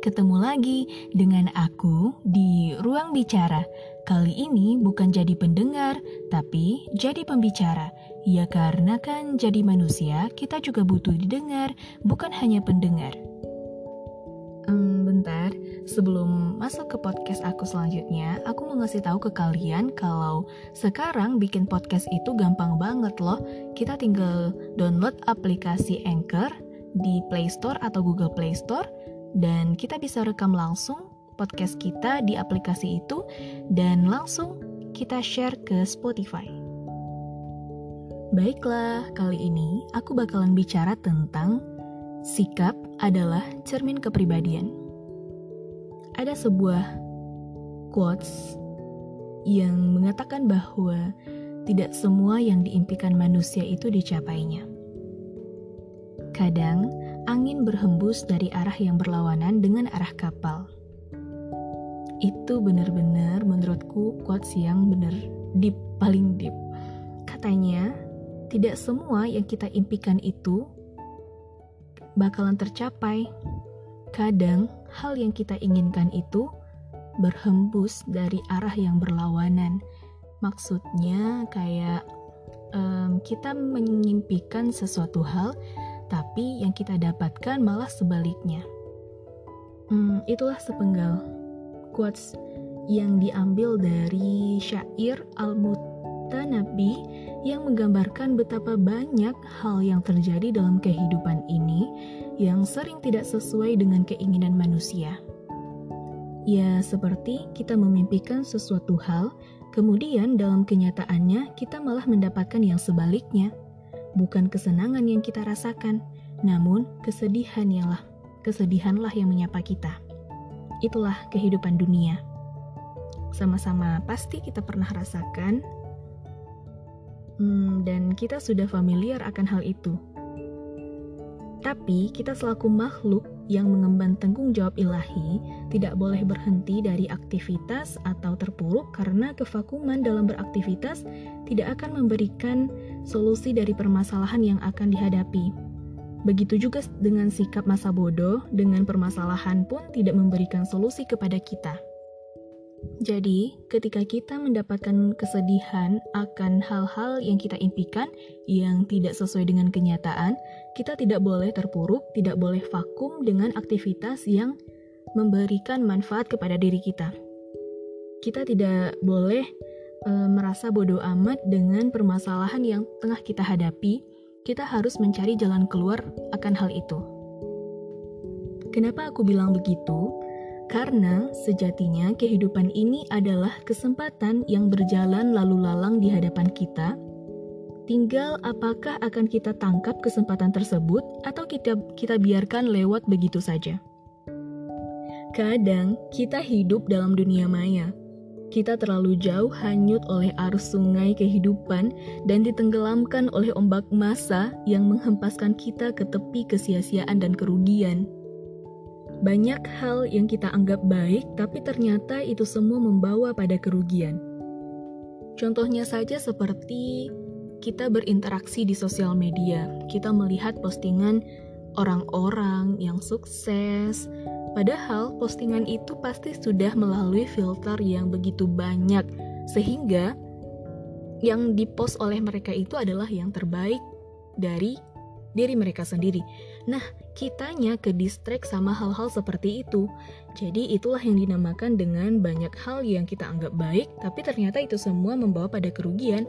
ketemu lagi dengan aku di Ruang Bicara. Kali ini bukan jadi pendengar, tapi jadi pembicara. Ya karena kan jadi manusia, kita juga butuh didengar, bukan hanya pendengar. Hmm, bentar, sebelum masuk ke podcast aku selanjutnya, aku mau ngasih tahu ke kalian kalau sekarang bikin podcast itu gampang banget loh. Kita tinggal download aplikasi Anchor di Play Store atau Google Play Store dan kita bisa rekam langsung podcast kita di aplikasi itu dan langsung kita share ke Spotify. Baiklah, kali ini aku bakalan bicara tentang sikap adalah cermin kepribadian. Ada sebuah quotes yang mengatakan bahwa tidak semua yang diimpikan manusia itu dicapainya. Kadang, angin berhembus dari arah yang berlawanan dengan arah kapal. Itu benar-benar menurutku quotes yang benar deep, paling deep. Katanya, tidak semua yang kita impikan itu bakalan tercapai. Kadang, hal yang kita inginkan itu berhembus dari arah yang berlawanan. Maksudnya kayak um, kita mengimpikan sesuatu hal, tapi yang kita dapatkan malah sebaliknya. Hmm, itulah sepenggal quotes yang diambil dari syair Al-Mutanabi yang menggambarkan betapa banyak hal yang terjadi dalam kehidupan ini yang sering tidak sesuai dengan keinginan manusia. Ya, seperti kita memimpikan sesuatu hal, kemudian dalam kenyataannya kita malah mendapatkan yang sebaliknya bukan kesenangan yang kita rasakan, namun kesedihan yalah, kesedihanlah yang menyapa kita. Itulah kehidupan dunia. Sama-sama pasti kita pernah rasakan, hmm, dan kita sudah familiar akan hal itu. Tapi kita selaku makhluk yang mengemban tanggung jawab ilahi tidak boleh berhenti dari aktivitas atau terpuruk karena kevakuman dalam beraktivitas tidak akan memberikan solusi dari permasalahan yang akan dihadapi. Begitu juga dengan sikap masa bodoh, dengan permasalahan pun tidak memberikan solusi kepada kita. Jadi, ketika kita mendapatkan kesedihan akan hal-hal yang kita impikan yang tidak sesuai dengan kenyataan, kita tidak boleh terpuruk, tidak boleh vakum dengan aktivitas yang memberikan manfaat kepada diri kita. Kita tidak boleh e, merasa bodoh amat dengan permasalahan yang tengah kita hadapi, kita harus mencari jalan keluar akan hal itu. Kenapa aku bilang begitu? Karena sejatinya kehidupan ini adalah kesempatan yang berjalan lalu lalang di hadapan kita. Tinggal apakah akan kita tangkap kesempatan tersebut atau kita kita biarkan lewat begitu saja. Kadang kita hidup dalam dunia maya, kita terlalu jauh hanyut oleh arus sungai kehidupan dan ditenggelamkan oleh ombak masa yang menghempaskan kita ke tepi kesia-siaan dan kerugian. Banyak hal yang kita anggap baik, tapi ternyata itu semua membawa pada kerugian. Contohnya saja seperti kita berinteraksi di sosial media, kita melihat postingan orang-orang yang sukses, Padahal postingan itu pasti sudah melalui filter yang begitu banyak, sehingga yang dipost oleh mereka itu adalah yang terbaik dari diri mereka sendiri. Nah, kitanya ke distract sama hal-hal seperti itu. Jadi itulah yang dinamakan dengan banyak hal yang kita anggap baik, tapi ternyata itu semua membawa pada kerugian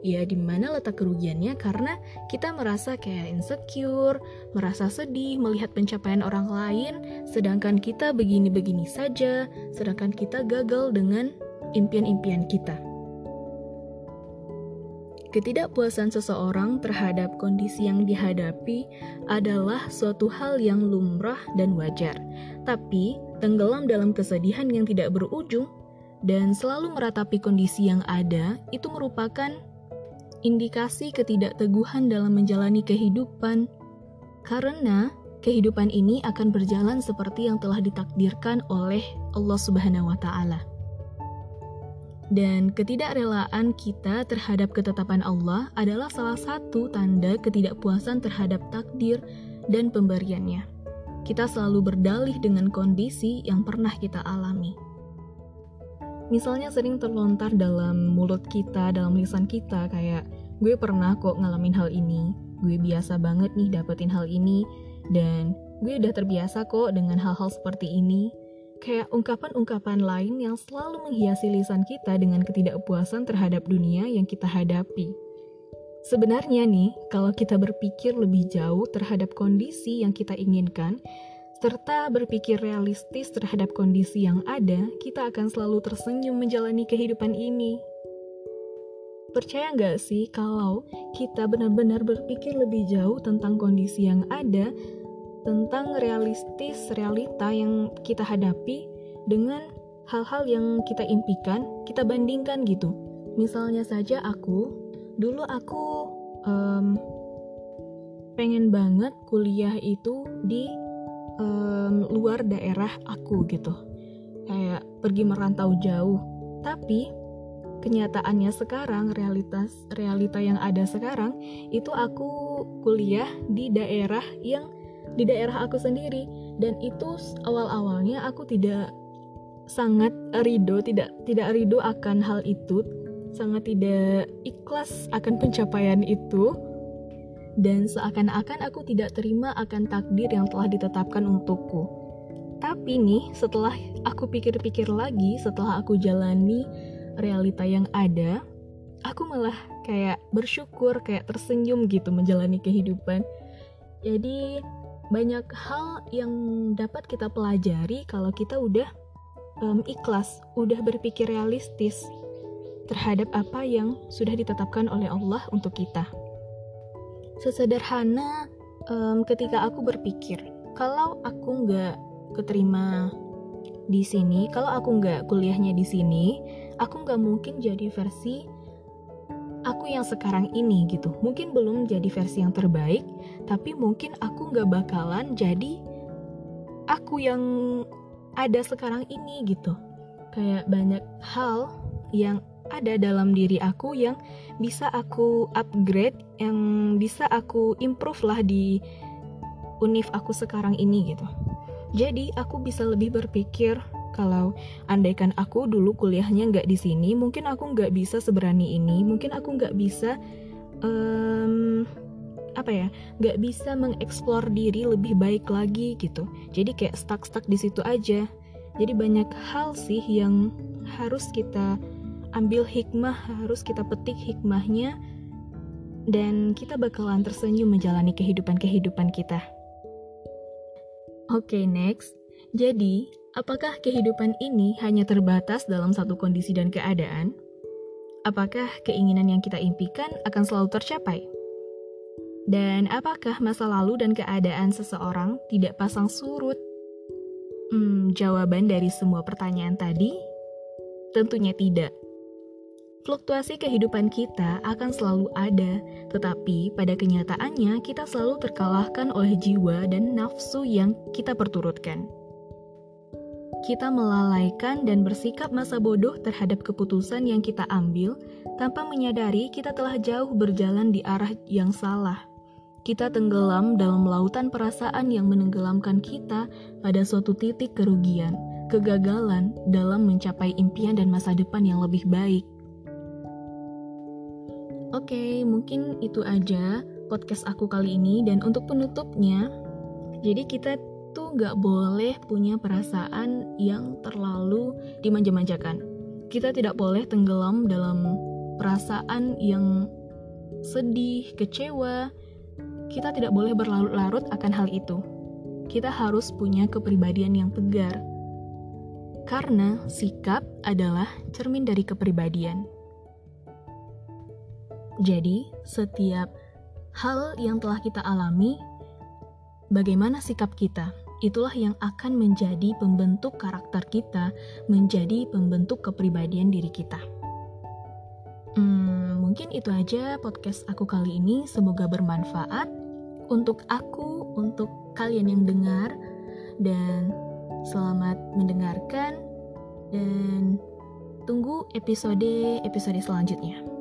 ya di mana letak kerugiannya karena kita merasa kayak insecure, merasa sedih melihat pencapaian orang lain, sedangkan kita begini-begini saja, sedangkan kita gagal dengan impian-impian kita. Ketidakpuasan seseorang terhadap kondisi yang dihadapi adalah suatu hal yang lumrah dan wajar, tapi tenggelam dalam kesedihan yang tidak berujung dan selalu meratapi kondisi yang ada itu merupakan indikasi ketidakteguhan dalam menjalani kehidupan, karena kehidupan ini akan berjalan seperti yang telah ditakdirkan oleh Allah Subhanahu wa Ta'ala. Dan ketidakrelaan kita terhadap ketetapan Allah adalah salah satu tanda ketidakpuasan terhadap takdir dan pemberiannya. kita selalu berdalih dengan kondisi yang pernah kita alami. Misalnya sering terlontar dalam mulut kita, dalam lisan kita kayak gue pernah kok ngalamin hal ini, gue biasa banget nih dapetin hal ini, dan gue udah terbiasa kok dengan hal-hal seperti ini. Kayak ungkapan-ungkapan lain yang selalu menghiasi lisan kita dengan ketidakpuasan terhadap dunia yang kita hadapi. Sebenarnya nih, kalau kita berpikir lebih jauh terhadap kondisi yang kita inginkan, serta berpikir realistis terhadap kondisi yang ada, kita akan selalu tersenyum menjalani kehidupan ini. Percaya nggak sih kalau kita benar-benar berpikir lebih jauh tentang kondisi yang ada, tentang realistis realita yang kita hadapi dengan hal-hal yang kita impikan, kita bandingkan gitu. Misalnya saja aku dulu aku um, pengen banget kuliah itu di um, luar daerah aku gitu. Kayak pergi merantau jauh. Tapi kenyataannya sekarang realitas realita yang ada sekarang itu aku kuliah di daerah yang di daerah aku sendiri. Dan itu awal-awalnya aku tidak sangat ridho tidak tidak ridho akan hal itu sangat tidak ikhlas akan pencapaian itu dan seakan-akan aku tidak terima akan takdir yang telah ditetapkan untukku. Tapi nih, setelah aku pikir-pikir lagi, setelah aku jalani realita yang ada, aku malah kayak bersyukur, kayak tersenyum gitu menjalani kehidupan. Jadi, banyak hal yang dapat kita pelajari kalau kita udah um, ikhlas, udah berpikir realistis, terhadap apa yang sudah ditetapkan oleh Allah untuk kita. Sesederhana um, ketika aku berpikir, kalau aku nggak keterima di sini, kalau aku nggak kuliahnya di sini, aku nggak mungkin jadi versi aku yang sekarang ini gitu. Mungkin belum jadi versi yang terbaik, tapi mungkin aku nggak bakalan jadi aku yang ada sekarang ini gitu. Kayak banyak hal yang ada dalam diri aku yang bisa aku upgrade, yang bisa aku improve lah di univ aku sekarang ini gitu. Jadi aku bisa lebih berpikir kalau andaikan aku dulu kuliahnya nggak di sini, mungkin aku nggak bisa seberani ini, mungkin aku nggak bisa um, apa ya, nggak bisa mengeksplor diri lebih baik lagi gitu. Jadi kayak stuck-stuck di situ aja. Jadi banyak hal sih yang harus kita ambil hikmah, harus kita petik hikmahnya, dan kita bakalan tersenyum menjalani kehidupan-kehidupan kita. Oke, okay, next. Jadi, apakah kehidupan ini hanya terbatas dalam satu kondisi dan keadaan? Apakah keinginan yang kita impikan akan selalu tercapai? Dan apakah masa lalu dan keadaan seseorang tidak pasang surut? Hmm, jawaban dari semua pertanyaan tadi tentunya tidak. Fluktuasi kehidupan kita akan selalu ada, tetapi pada kenyataannya kita selalu terkalahkan oleh jiwa dan nafsu yang kita perturutkan. Kita melalaikan dan bersikap masa bodoh terhadap keputusan yang kita ambil tanpa menyadari kita telah jauh berjalan di arah yang salah. Kita tenggelam dalam lautan perasaan yang menenggelamkan kita pada suatu titik kerugian, kegagalan dalam mencapai impian dan masa depan yang lebih baik. Oke, mungkin itu aja podcast aku kali ini. Dan untuk penutupnya, jadi kita tuh nggak boleh punya perasaan yang terlalu dimanja-manjakan. Kita tidak boleh tenggelam dalam perasaan yang sedih, kecewa. Kita tidak boleh berlarut-larut akan hal itu. Kita harus punya kepribadian yang tegar. Karena sikap adalah cermin dari kepribadian. Jadi, setiap hal yang telah kita alami, bagaimana sikap kita, itulah yang akan menjadi pembentuk karakter kita, menjadi pembentuk kepribadian diri kita. Hmm, mungkin itu aja podcast aku kali ini. Semoga bermanfaat untuk aku, untuk kalian yang dengar, dan selamat mendengarkan. Dan tunggu episode-episode selanjutnya.